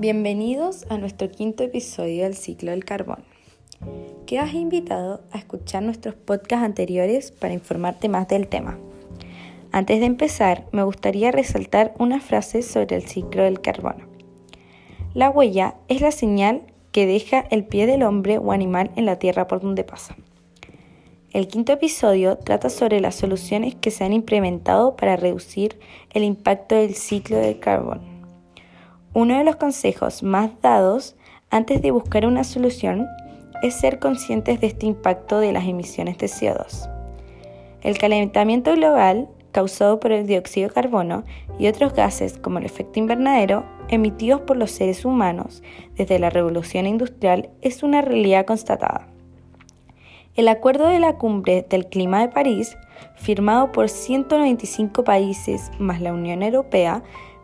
Bienvenidos a nuestro quinto episodio del ciclo del carbón. Quedas invitado a escuchar nuestros podcasts anteriores para informarte más del tema. Antes de empezar, me gustaría resaltar una frase sobre el ciclo del carbono. La huella es la señal que deja el pie del hombre o animal en la tierra por donde pasa. El quinto episodio trata sobre las soluciones que se han implementado para reducir el impacto del ciclo del carbono. Uno de los consejos más dados antes de buscar una solución es ser conscientes de este impacto de las emisiones de CO2. El calentamiento global causado por el dióxido de carbono y otros gases como el efecto invernadero emitidos por los seres humanos desde la revolución industrial es una realidad constatada. El Acuerdo de la Cumbre del Clima de París, firmado por 195 países más la Unión Europea,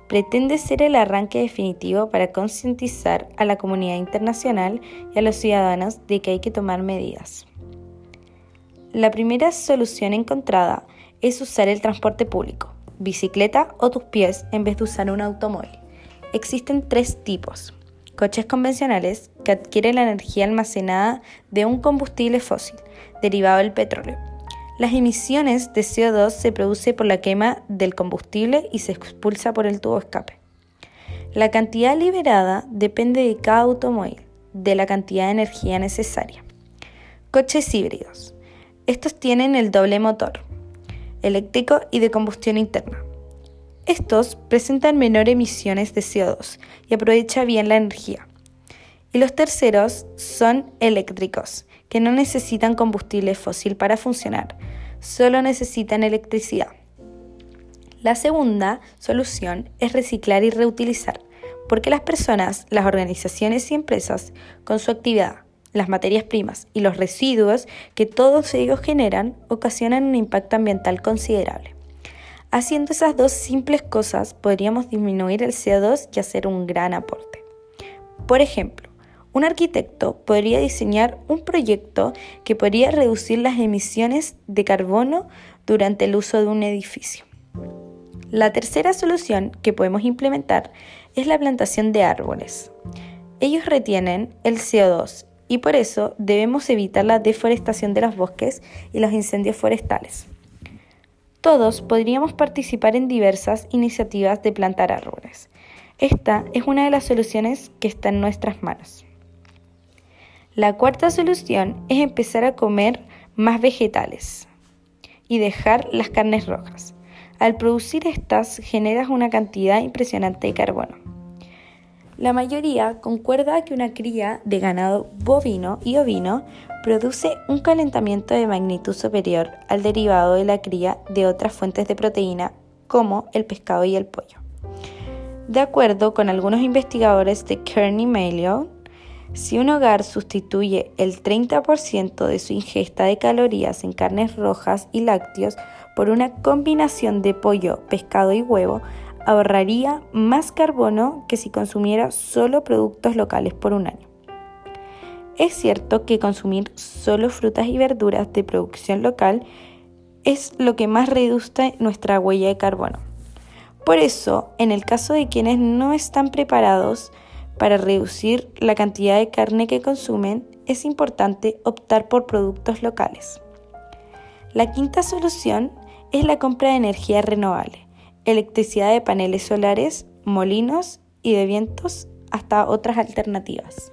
pretende ser el arranque definitivo para concientizar a la comunidad internacional y a los ciudadanos de que hay que tomar medidas. La primera solución encontrada es usar el transporte público, bicicleta o tus pies en vez de usar un automóvil. Existen tres tipos. Coches convencionales que adquieren la energía almacenada de un combustible fósil, derivado del petróleo las emisiones de CO2 se producen por la quema del combustible y se expulsa por el tubo escape. La cantidad liberada depende de cada automóvil, de la cantidad de energía necesaria. Coches híbridos. Estos tienen el doble motor, eléctrico y de combustión interna. Estos presentan menor emisiones de CO2 y aprovecha bien la energía. Y los terceros son eléctricos, que no necesitan combustible fósil para funcionar, solo necesitan electricidad. La segunda solución es reciclar y reutilizar, porque las personas, las organizaciones y empresas, con su actividad, las materias primas y los residuos que todos ellos generan, ocasionan un impacto ambiental considerable. Haciendo esas dos simples cosas podríamos disminuir el CO2 y hacer un gran aporte. Por ejemplo, un arquitecto podría diseñar un proyecto que podría reducir las emisiones de carbono durante el uso de un edificio. La tercera solución que podemos implementar es la plantación de árboles. Ellos retienen el CO2 y por eso debemos evitar la deforestación de los bosques y los incendios forestales. Todos podríamos participar en diversas iniciativas de plantar árboles. Esta es una de las soluciones que está en nuestras manos. La cuarta solución es empezar a comer más vegetales y dejar las carnes rojas. Al producir estas generas una cantidad impresionante de carbono. La mayoría concuerda que una cría de ganado bovino y ovino produce un calentamiento de magnitud superior al derivado de la cría de otras fuentes de proteína como el pescado y el pollo. De acuerdo con algunos investigadores de Kearney Malio, si un hogar sustituye el 30% de su ingesta de calorías en carnes rojas y lácteos por una combinación de pollo, pescado y huevo, ahorraría más carbono que si consumiera solo productos locales por un año. Es cierto que consumir solo frutas y verduras de producción local es lo que más reduce nuestra huella de carbono. Por eso, en el caso de quienes no están preparados para reducir la cantidad de carne que consumen, es importante optar por productos locales. La quinta solución es la compra de energía renovable, electricidad de paneles solares, molinos y de vientos hasta otras alternativas.